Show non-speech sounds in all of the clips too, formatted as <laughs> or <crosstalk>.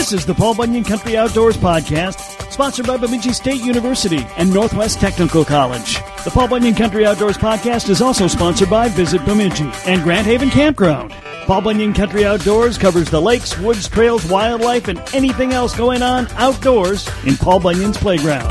This is the Paul Bunyan Country Outdoors Podcast, sponsored by Bemidji State University and Northwest Technical College. The Paul Bunyan Country Outdoors Podcast is also sponsored by Visit Bemidji and Grand Haven Campground. Paul Bunyan Country Outdoors covers the lakes, woods, trails, wildlife, and anything else going on outdoors in Paul Bunyan's playground.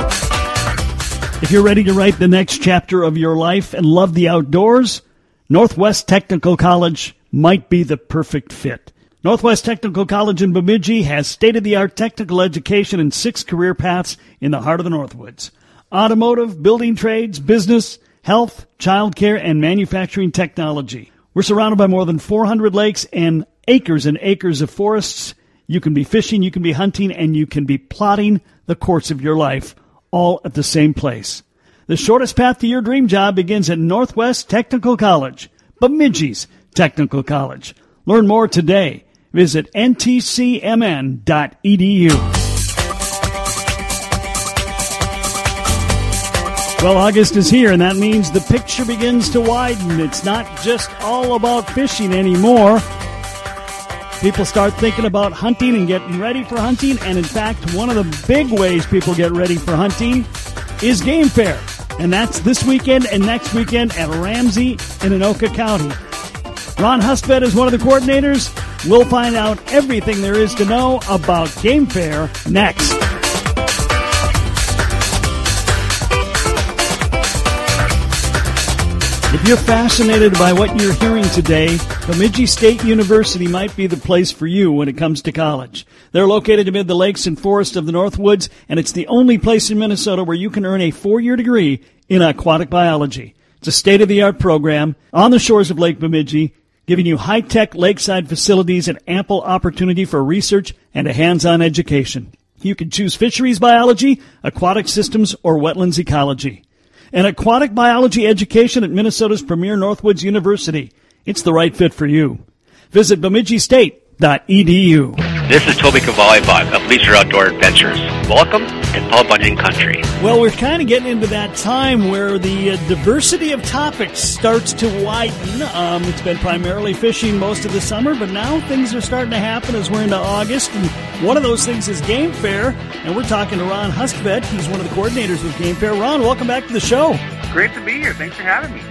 If you're ready to write the next chapter of your life and love the outdoors, Northwest Technical College might be the perfect fit. Northwest Technical College in Bemidji has state of the art technical education and six career paths in the heart of the Northwoods automotive, building trades, business, health, childcare, and manufacturing technology. We're surrounded by more than 400 lakes and acres and acres of forests. You can be fishing, you can be hunting, and you can be plotting the course of your life all at the same place. The shortest path to your dream job begins at Northwest Technical College, Bemidji's Technical College. Learn more today Visit ntcmn.edu. Well, August is here, and that means the picture begins to widen. It's not just all about fishing anymore. People start thinking about hunting and getting ready for hunting, and in fact, one of the big ways people get ready for hunting is game fair. And that's this weekend and next weekend at Ramsey in Anoka County. Ron Hustvedt is one of the coordinators. We'll find out everything there is to know about Game Fair next. If you're fascinated by what you're hearing today, Bemidji State University might be the place for you when it comes to college. They're located amid the lakes and forests of the Northwoods, and it's the only place in Minnesota where you can earn a four-year degree in aquatic biology. It's a state-of-the-art program on the shores of Lake Bemidji giving you high-tech lakeside facilities and ample opportunity for research and a hands-on education. You can choose fisheries biology, aquatic systems, or wetlands ecology. An aquatic biology education at Minnesota's premier Northwoods University. It's the right fit for you. Visit bemidjistate.edu. This is Toby Cavalli of Leisure Outdoor Adventures. Welcome to Paul Bunyan Country. Well, we're kind of getting into that time where the uh, diversity of topics starts to widen. Um, it's been primarily fishing most of the summer, but now things are starting to happen as we're into August. And one of those things is Game Fair. And we're talking to Ron Hustvedt. He's one of the coordinators with Game Fair. Ron, welcome back to the show. Great to be here. Thanks for having me.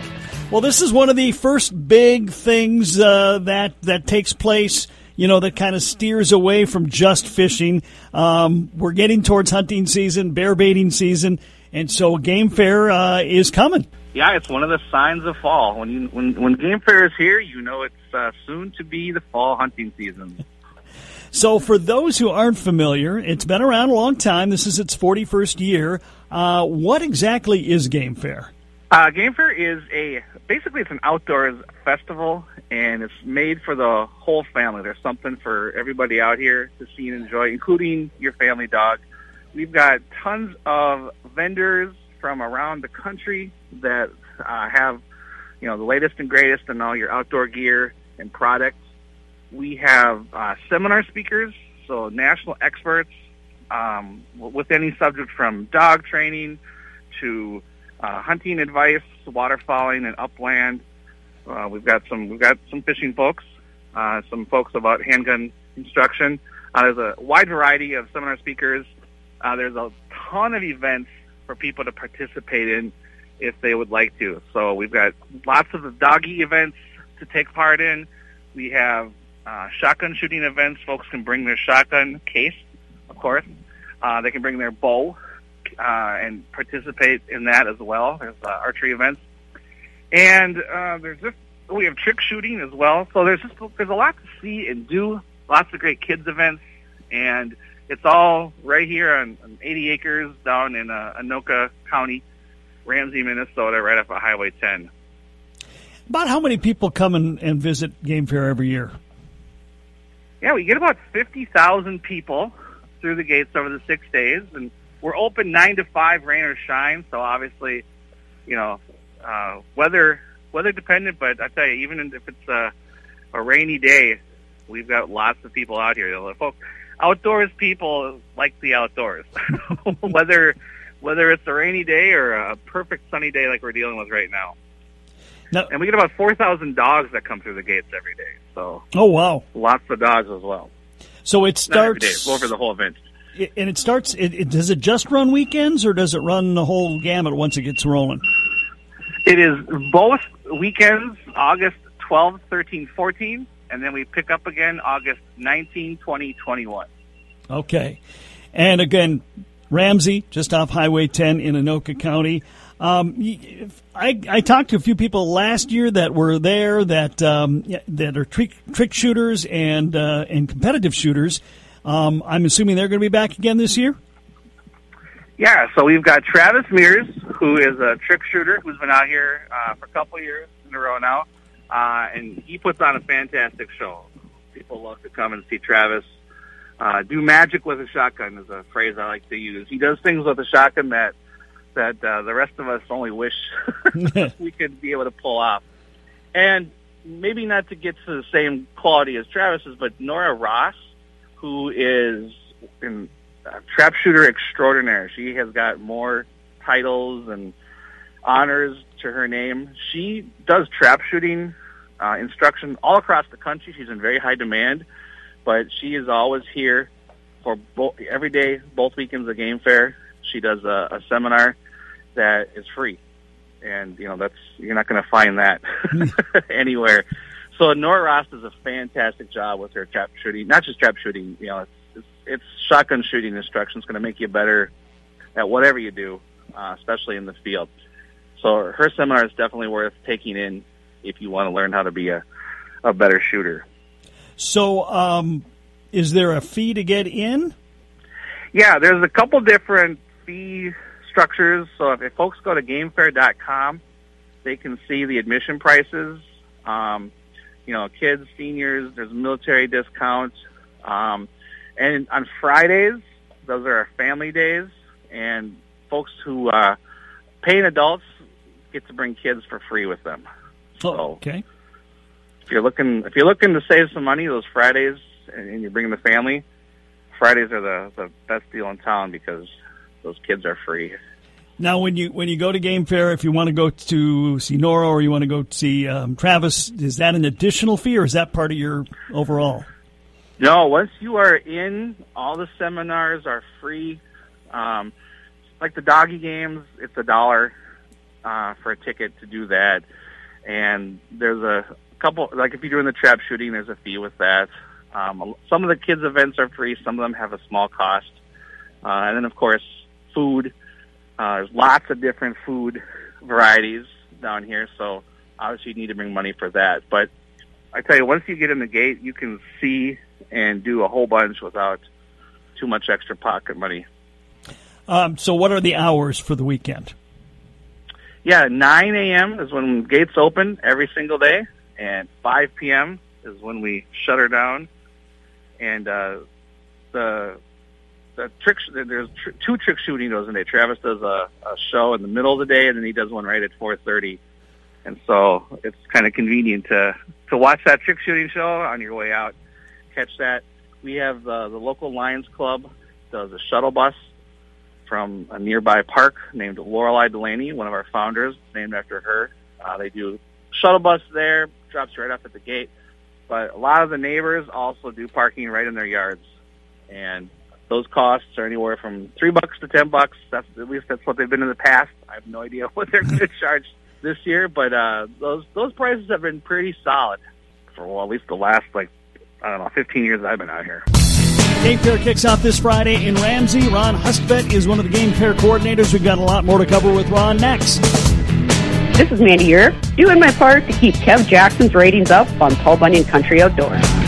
Well, this is one of the first big things uh, that that takes place you know, that kind of steers away from just fishing. Um, we're getting towards hunting season, bear baiting season, and so game fair uh, is coming. Yeah, it's one of the signs of fall. When you, when when game fair is here, you know it's uh, soon to be the fall hunting season. <laughs> So, for those who aren't familiar, it's been around a long time. This is its 41st year. Uh, what exactly is Game Fair? Uh, Game Fair is a basically it's an outdoors festival, and it's made for the whole family. There's something for everybody out here to see and enjoy, including your family dog. We've got tons of vendors from around the country that uh, have, you know, the latest and greatest in all your outdoor gear and products. We have uh, seminar speakers, so national experts um, with any subject from dog training to uh, hunting advice, waterfowling and upland. Uh, we've got some we've got some fishing folks, uh, some folks about handgun instruction. Uh, there's a wide variety of seminar speakers. Uh, there's a ton of events for people to participate in if they would like to. So we've got lots of doggy events to take part in. We have uh, shotgun shooting events. Folks can bring their shotgun case, of course. Uh, they can bring their bow uh, and participate in that as well. There's uh, archery events, and uh, there's just we have trick shooting as well. So there's just there's a lot to see and do. Lots of great kids events, and it's all right here on, on 80 acres down in uh, Anoka County, Ramsey, Minnesota, right off of Highway 10. About how many people come and, and visit Game Fair every year? Yeah, we get about 50,000 people through the gates over the six days, and we're open nine to five, rain or shine. So obviously, you know, uh, weather weather dependent. But I tell you, even if it's a, a rainy day, we've got lots of people out here. Folks, outdoors people like the outdoors, <laughs> whether whether it's a rainy day or a perfect sunny day like we're dealing with right now. No. And we get about four thousand dogs that come through the gates every day. So oh wow, lots of dogs as well. So it starts Not every day, over the whole event. And it starts. It, it, does it just run weekends, or does it run the whole gamut once it gets rolling? It is both weekends, August 12, 13, 14, and then we pick up again August 19, 20, 21. Okay. And again, Ramsey, just off Highway 10 in Anoka County. Um, I, I talked to a few people last year that were there that um, that are trick, trick shooters and uh, and competitive shooters. Um, I'm assuming they're going to be back again this year. Yeah, so we've got Travis Mears, who is a trick shooter who's been out here uh, for a couple years in a row now, uh, and he puts on a fantastic show. People love to come and see Travis uh, do magic with a shotgun is a phrase I like to use. He does things with a shotgun that that uh, the rest of us only wish <laughs> <laughs> we could be able to pull off. And maybe not to get to the same quality as Travis's, but Nora Ross, who is in a trap shooter extraordinaire. She has got more titles and honors to her name. She does trap shooting uh, instruction all across the country. She's in very high demand but she is always here for both every day, both weekends of game fair. She does a, a seminar that is free, and you know that's you're not going to find that <laughs> anywhere. So Nora Ross does a fantastic job with her trap shooting, not just trap shooting. You know, it's, it's, it's shotgun shooting instruction. It's going to make you better at whatever you do, uh, especially in the field. So her seminar is definitely worth taking in if you want to learn how to be a, a better shooter. So, um, is there a fee to get in? Yeah, there's a couple different fee structures. So if, if folks go to gamefair.com, they can see the admission prices. Um, you know, kids, seniors, there's military discounts. Um, and on Fridays, those are our family days, and folks who uh, paying adults get to bring kids for free with them. Oh, okay if you're looking if you're looking to save some money, those Fridays and you're bringing the family, Fridays are the the best deal in town because those kids are free. Now, when you when you go to Game Fair, if you want to go to see Nora or you want to go see um, Travis, is that an additional fee or is that part of your overall? No, once you are in, all the seminars are free. Um, like the doggy games, it's a dollar uh, for a ticket to do that, and there's a couple like if you're doing the trap shooting, there's a fee with that. Um, some of the kids' events are free. Some of them have a small cost, uh, and then of course food. Uh, there's lots of different food varieties down here, so obviously you need to bring money for that. But I tell you, once you get in the gate, you can see and do a whole bunch without too much extra pocket money. Um, so, what are the hours for the weekend? Yeah, 9 a.m. is when gates open every single day and 5 p.m. is when we shut her down. And uh, the the trick there's tr- two trick shooting goes in there. Travis does a, a show in the middle of the day, and then he does one right at 4:30. And so it's kind of convenient to to watch that trick shooting show on your way out. Catch that. We have uh, the local Lions Club does a shuttle bus from a nearby park named Lorelei Delaney, one of our founders, named after her. Uh, they do shuttle bus there, drops right up at the gate. But a lot of the neighbors also do parking right in their yards, and those costs are anywhere from three bucks to ten bucks. That's at least that's what they've been in the past. I have no idea <laughs> what they're going <laughs> to charge this year, but uh, those those prices have been pretty solid for well, at least the last like I don't know, 15 years I've been out here. Game Fair kicks off this Friday in Ramsey. Ron Hustvedt is one of the Game Fair coordinators. We've got a lot more to cover with Ron next. This is Mandy here, doing my part to keep Kev Jackson's ratings up on Paul Bunyan Country Outdoors.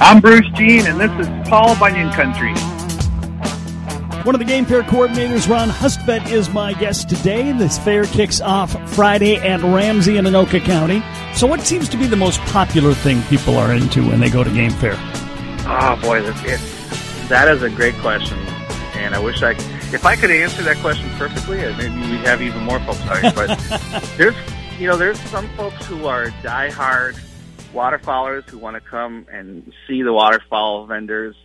I'm Bruce Jean, and this is Paul Bunyan Country. One of the Game Fair coordinators, Ron Hustvedt, is my guest today. This fair kicks off Friday at Ramsey in Anoka County. So, what seems to be the most popular thing people are into when they go to Game Fair? Oh boy, that, it, that is a great question, and I wish I, if I could answer that question perfectly, uh, maybe we'd have even more folks out But <laughs> there's, you know, there's some folks who are diehard waterfowlers who want to come and see the waterfowl vendors,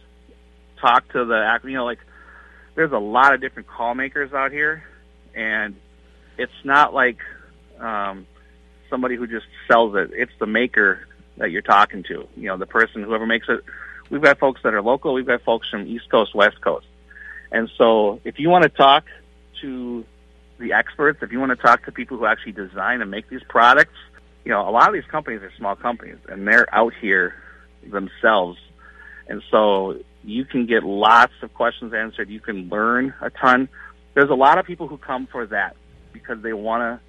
talk to the, you know, like there's a lot of different call makers out here, and it's not like um, somebody who just sells it. It's the maker that you're talking to. You know, the person, whoever makes it. We've got folks that are local. We've got folks from East Coast, West Coast. And so if you want to talk to the experts, if you want to talk to people who actually design and make these products, you know, a lot of these companies are small companies and they're out here themselves. And so you can get lots of questions answered. You can learn a ton. There's a lot of people who come for that because they want to,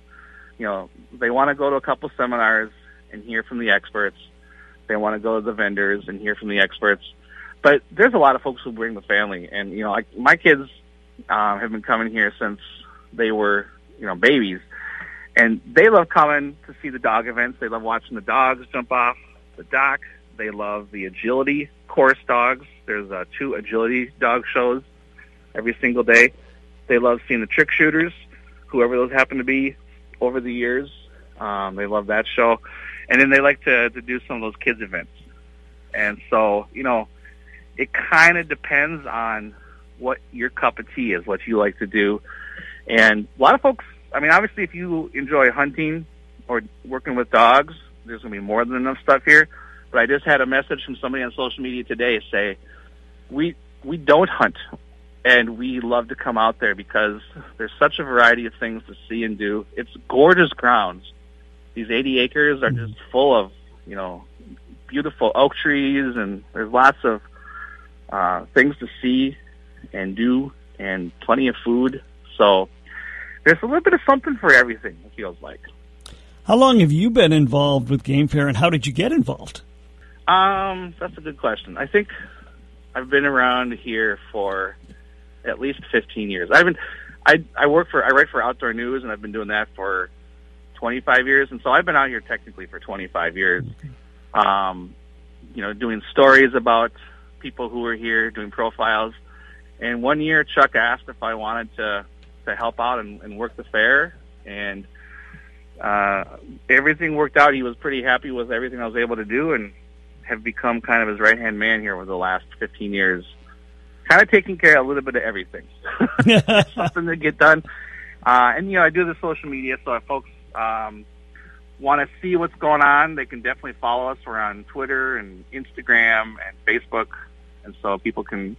you know, they want to go to a couple seminars and hear from the experts. They want to go to the vendors and hear from the experts. But there's a lot of folks who bring the family, and you know, like my kids um, have been coming here since they were, you know, babies, and they love coming to see the dog events. They love watching the dogs jump off the dock. They love the agility course dogs. There's uh, two agility dog shows every single day. They love seeing the trick shooters, whoever those happen to be, over the years. Um, they love that show, and then they like to to do some of those kids events. And so, you know, it kind of depends on what your cup of tea is, what you like to do. And a lot of folks, I mean, obviously, if you enjoy hunting or working with dogs, there's going to be more than enough stuff here. But I just had a message from somebody on social media today say, we we don't hunt, and we love to come out there because there's such a variety of things to see and do. It's gorgeous grounds. These 80 acres are just full of you know beautiful oak trees, and there's lots of uh, things to see and do, and plenty of food. So there's a little bit of something for everything. It feels like. How long have you been involved with Game Fair, and how did you get involved? Um, that's a good question. I think I've been around here for at least 15 years. I've been, I, I work for, I write for Outdoor News, and I've been doing that for 25 years, and so I've been out here technically for 25 years. Um, you know, doing stories about people who were here, doing profiles. And one year, Chuck asked if I wanted to to help out and, and work the fair, and uh, everything worked out. He was pretty happy with everything I was able to do, and have become kind of his right hand man here over the last 15 years, kind of taking care of a little bit of everything, <laughs> <laughs> something to get done. Uh, and you know, I do the social media, so if folks um, want to see what's going on, they can definitely follow us. We're on Twitter and Instagram and Facebook, and so people can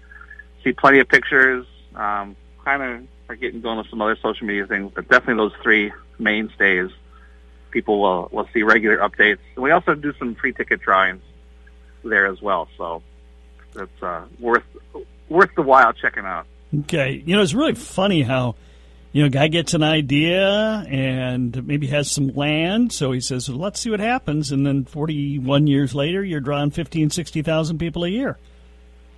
see plenty of pictures. Um, kind of are getting going with some other social media things, but definitely those three mainstays. People will will see regular updates. And we also do some free ticket drawings there as well. So it's uh, worth worth the while checking out. Okay, you know it's really funny how you know a guy gets an idea and maybe has some land, so he says, well, "Let's see what happens," and then 41 years later, you're drawing 15, 60,000 people a year.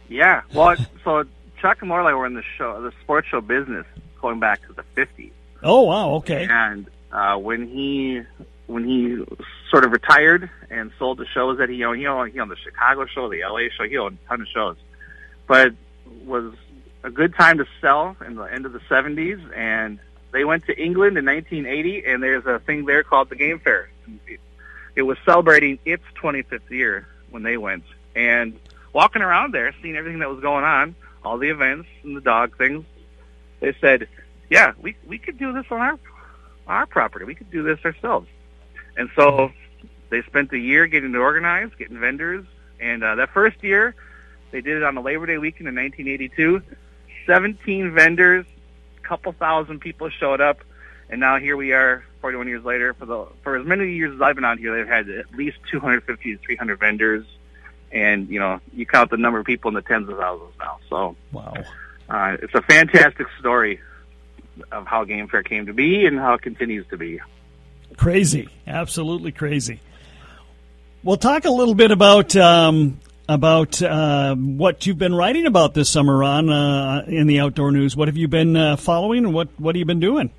Yeah, well, <laughs> so Chuck and Lorelei were in the show, the sports show business, going back to the 50s. Oh wow, okay. And uh, when he when he sort of retired and sold the shows that he owned. He owned, he owned the Chicago show, the LA show. He owned a ton of shows, but was a good time to sell in the end of the 70s. And they went to England in 1980, and there's a thing there called the Game Fair. It, it was celebrating its 25th year when they went, and walking around there, seeing everything that was going on, all the events and the dog things. They said, "Yeah, we we could do this on our our property. We could do this ourselves." And so they spent a year getting it organized, getting vendors, and uh, that first year they did it on the Labor Day weekend in 1982. 17 vendors, a couple thousand people showed up, and now here we are, 41 years later. For the for as many years as I've been out here, they've had at least 250 to 300 vendors, and you know you count the number of people in the tens of thousands now. So wow, uh, it's a fantastic story of how Game Fair came to be and how it continues to be. Crazy, absolutely crazy. We'll talk a little bit about um, about uh, what you've been writing about this summer, Ron, uh, in the outdoor news. What have you been uh, following, and what what have you been doing?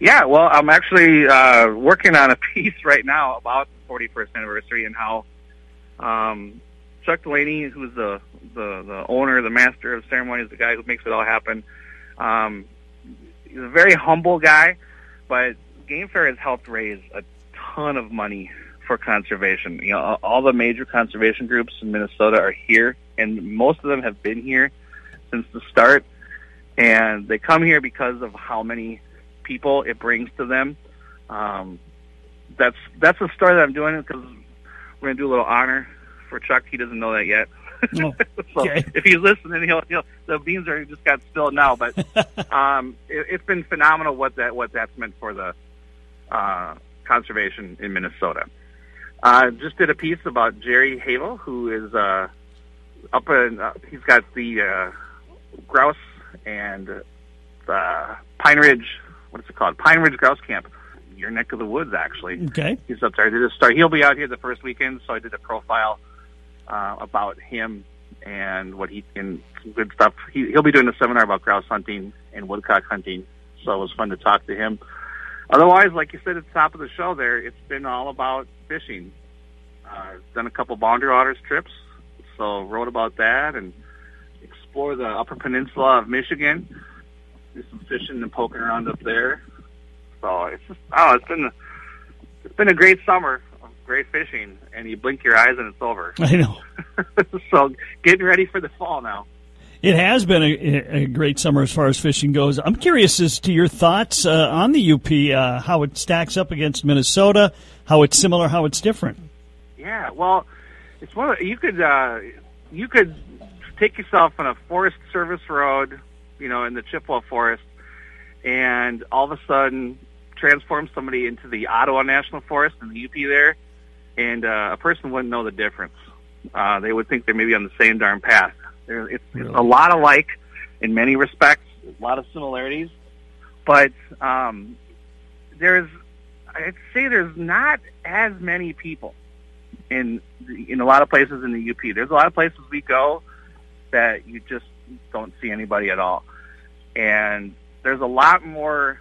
Yeah, well, I'm actually uh, working on a <laughs> piece right now about the 41st anniversary and how um, Chuck Delaney, who's the, the the owner, the master of ceremonies, the guy who makes it all happen. Um, he's a very humble guy, but Game Fair has helped raise a ton of money for conservation. You know, all the major conservation groups in Minnesota are here, and most of them have been here since the start. And they come here because of how many people it brings to them. Um, that's that's the story that I'm doing because we're gonna do a little honor for Chuck. He doesn't know that yet. Oh, <laughs> so okay. if he's listening, he'll, he'll the beans are just got spilled now. But <laughs> um, it, it's been phenomenal what that what that's meant for the uh, conservation in Minnesota. Uh, just did a piece about Jerry Havel, who is uh, up in. Uh, he's got the uh, grouse and the Pine Ridge. What's it called? Pine Ridge Grouse Camp. Your neck of the woods, actually. Okay. He's up there. Did a start. He'll be out here the first weekend, so I did a profile uh, about him and what he and good stuff. He, he'll be doing a seminar about grouse hunting and woodcock hunting, so it was fun to talk to him. Otherwise, like you said at the top of the show, there it's been all about fishing. Uh, done a couple boundary waters trips, so wrote about that and explore the Upper Peninsula of Michigan. Do some fishing and poking around up there. So it's just oh, it's been it's been a great summer great fishing, and you blink your eyes and it's over. I know. <laughs> so getting ready for the fall now. It has been a, a great summer as far as fishing goes. I'm curious as to your thoughts uh, on the UP, uh, how it stacks up against Minnesota, how it's similar, how it's different. Yeah, well, it's one of you could uh, you could take yourself on a Forest Service road, you know, in the Chippewa Forest, and all of a sudden transform somebody into the Ottawa National Forest in the UP there, and uh, a person wouldn't know the difference. Uh, they would think they're maybe on the same darn path. There, it's, it's a lot alike in many respects, a lot of similarities, but um, there's I'd say there's not as many people in in a lot of places in the UP. There's a lot of places we go that you just don't see anybody at all, and there's a lot more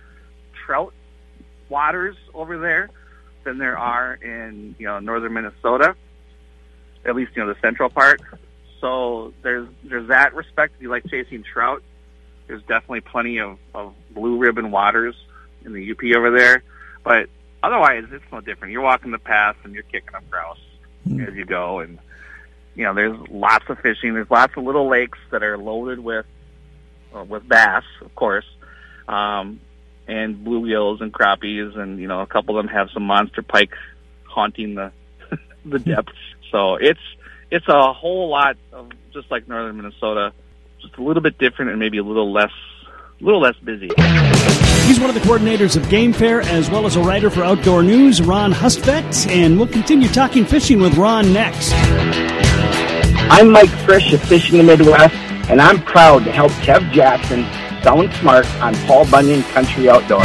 trout waters over there than there are in you know northern Minnesota. At least you know the central part. So there's there's that respect. If you like chasing trout, there's definitely plenty of, of blue ribbon waters in the UP over there. But otherwise, it's no different. You're walking the path and you're kicking up grouse as you go, and you know there's lots of fishing. There's lots of little lakes that are loaded with uh, with bass, of course, um, and bluegills and crappies, and you know a couple of them have some monster pike haunting the <laughs> the depths. So it's it's a whole lot of just like northern Minnesota, just a little bit different and maybe a little less a little less busy. He's one of the coordinators of Game Fair as well as a writer for Outdoor News, Ron Hustvedt, and we'll continue talking fishing with Ron next. I'm Mike Frisch of Fishing the Midwest, and I'm proud to help Kev Jackson sound smart on Paul Bunyan Country Outdoors.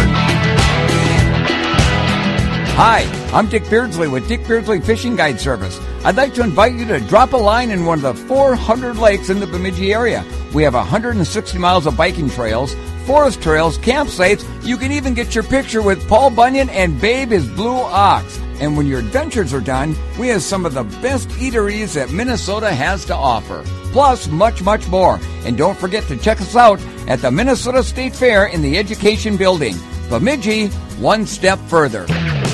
Hi, I'm Dick Beardsley with Dick Beardsley Fishing Guide Service. I'd like to invite you to drop a line in one of the 400 lakes in the Bemidji area. We have 160 miles of biking trails, forest trails, campsites. You can even get your picture with Paul Bunyan and Babe his Blue Ox. And when your adventures are done, we have some of the best eateries that Minnesota has to offer. Plus, much, much more. And don't forget to check us out at the Minnesota State Fair in the Education Building. Bemidji, one step further.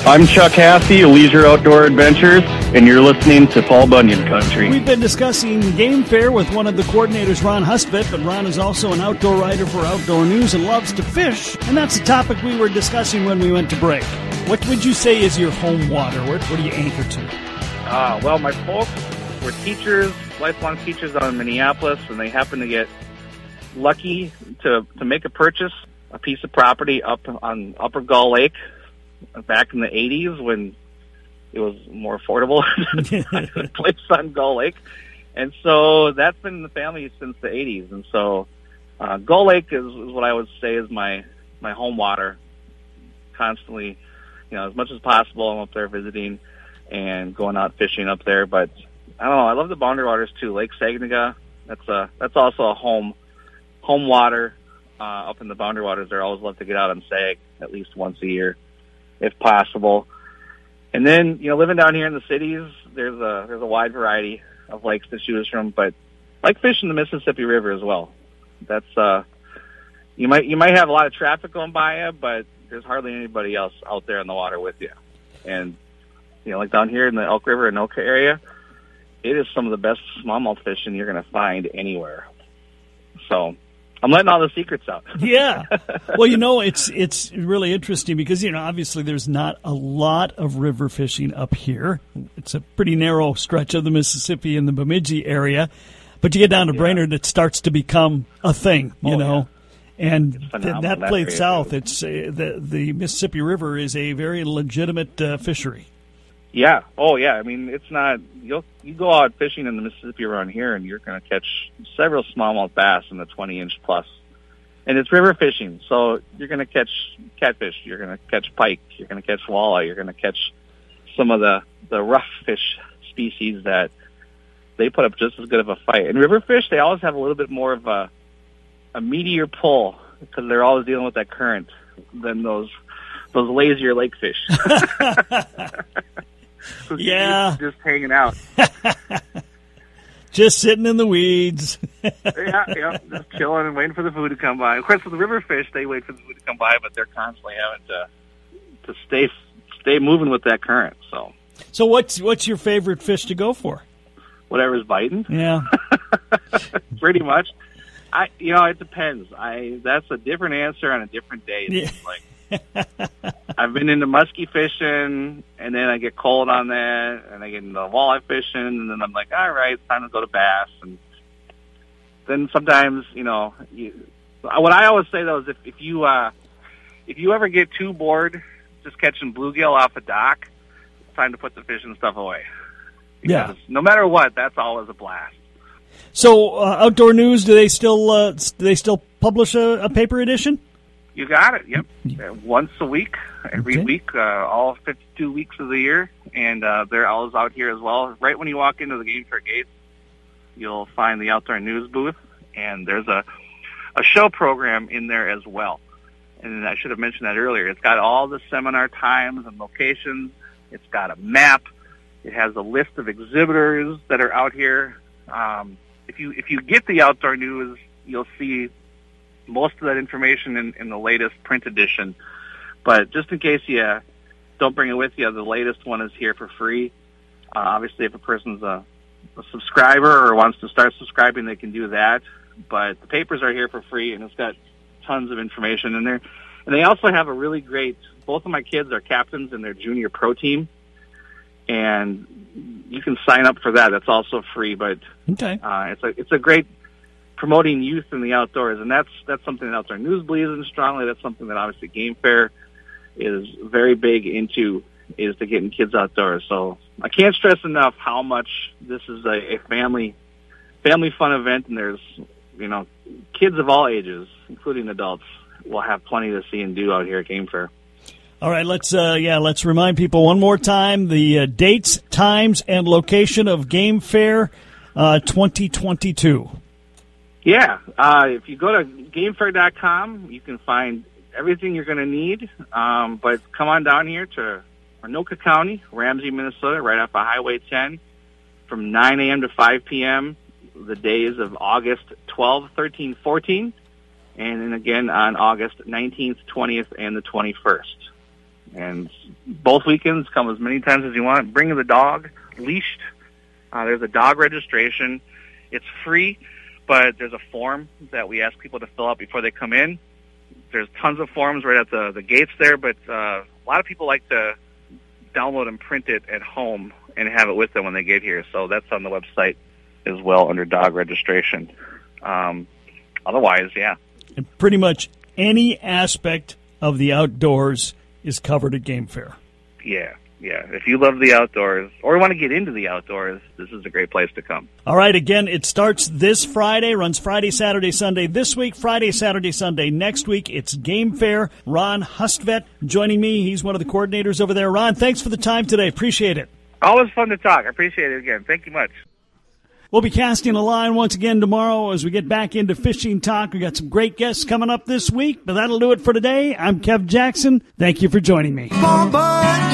I'm Chuck Hassey, Leisure Outdoor Adventures, and you're listening to Paul Bunyan Country. We've been discussing Game Fair with one of the coordinators, Ron Hustvedt, but Ron is also an outdoor writer for Outdoor News and loves to fish, and that's the topic we were discussing when we went to break. What would you say is your home water? What, what do you anchor to? Uh, well, my folks were teachers, lifelong teachers down in Minneapolis, and they happened to get lucky to to make a purchase, a piece of property up on Upper Gull Lake back in the 80s when it was more affordable <laughs> <laughs> place on Gull Lake. And so that's been in the family since the 80s. And so uh, Gull Lake is, is what I would say is my, my home water. Constantly, you know, as much as possible, I'm up there visiting and going out fishing up there. But I don't know, I love the boundary waters too. Lake Saganaga, that's a, that's also a home, home water, uh, up in the boundary waters there. I always love to get out on Sag at least once a year if possible. And then, you know, living down here in the cities, there's a there's a wide variety of lakes to choose from, but like fishing the Mississippi River as well. That's uh you might you might have a lot of traffic going by you, but there's hardly anybody else out there in the water with you. And you know, like down here in the Elk River and Anoka area, it is some of the best smallmouth fishing you're going to find anywhere. So I'm letting all the secrets out. <laughs> yeah. Well, you know, it's it's really interesting because you know, obviously, there's not a lot of river fishing up here. It's a pretty narrow stretch of the Mississippi in the Bemidji area, but you get down to Yeah. Brainerd, it starts to become a thing. You Oh, know. And th- that played south. It's uh, the the Mississippi River is a very legitimate uh, fishery. Yeah. Oh, yeah. I mean, it's not. You'll you go out fishing in the Mississippi around here, and you're going to catch several smallmouth bass in the 20 inch plus. And it's river fishing, so you're going to catch catfish. You're going to catch pike. You're going to catch walleye. You're going to catch some of the the rough fish species that they put up just as good of a fight. And river fish, they always have a little bit more of a a meatier pull because they're always dealing with that current than those those lazier lake fish. <laughs> <laughs> Yeah. just hanging out. <laughs> Just sitting in the weeds. <laughs> yeah, yeah, just chilling and waiting for the food to come by. Of course, with the river fish, they wait for the food to come by, but they're constantly having to to stay stay moving with that current. So so what's what's your favorite fish to go for? whatever's biting, Yeah. <laughs> pretty much. I, you know, it depends. I that's a different answer on a different day. Yeah. Like I've been into musky fishing, and then I get cold on that, and I get into walleye fishing, and then I'm like, all right, it's time to go to bass, and then sometimes, you know, you, what I always say though is if if you uh, if you ever get too bored just catching bluegill off a dock, it's time to put the fishing stuff away. Yeah. No matter what, that's always a blast. So, uh, outdoor news. Do they still uh, do they still publish a, a paper edition? You got it. Yep. Uh, once a week, every Okay. week, uh, all 52 weeks of the year, and uh, they're always out here as well. Right when you walk into the game fair gates, you'll find the outdoor news booth, and there's a a show program in there as well. And I should have mentioned that earlier. It's got all the seminar times and locations. It's got a map. It has a list of exhibitors that are out here. Um, if you if you get the outdoor news, you'll see most of that information in, in the latest print edition. But just in case you don't bring it with you, the latest one is here for free. Uh, obviously, if a person's a, a subscriber or wants to start subscribing, they can do that. But the papers are here for free, and it's got tons of information in there. And they also have a really great. Both of my kids are captains in their junior pro team, and you can sign up for that. That's also free, but Okay. uh, it's a it's a great promoting youth in the outdoors, and that's that's something that Outdoor News believes in strongly. That's something that obviously Game Fair is very big into is to getting kids outdoors. So I can't stress enough how much this is a, a family family fun event, and there's you know kids of all ages, including adults, will have plenty to see and do out here at Game Fair. All right, let's uh, yeah, let's remind people one more time the uh, dates, times, and location of Game Fair uh, 2022. Yeah, uh, if you go to GameFair.com, you can find everything you're going to need. Um, but come on down here to Anoka County, Ramsey, Minnesota, right off of Highway 10, from 9 a.m. to 5 p.m. The days of August 12, 13, 14, and then again on August 19th, 20th, and the 21st. And both weekends come as many times as you want. Bring the dog leashed. Uh, there's a dog registration. It's free but there's a form that we ask people to fill out before they come in. There's tons of forms right at the, the gates there, but uh, a lot of people like to download and print it at home and have it with them when they get here. So that's on the website as well under dog registration. Um, otherwise, yeah, And pretty much any aspect of the outdoors is covered at Game Fair. yeah, yeah. If you love the outdoors or want to get into the outdoors, this is a great place to come. All right, again, it starts this Friday, runs Friday, Saturday, Sunday this week, Friday, Saturday, Sunday next week. It's Game Fair. Ron Hustvedt joining me. He's one of the coordinators over there. Ron, thanks for the time today. Appreciate it. Always fun to talk. I appreciate it again. Thank you much. We'll be casting a line once again tomorrow as we get back into fishing talk. We got some great guests coming up this week, but that'll do it for today. I'm Kev Jackson. Thank you for joining me. Paul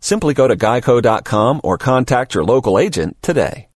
Simply go to geico.com or contact your local agent today.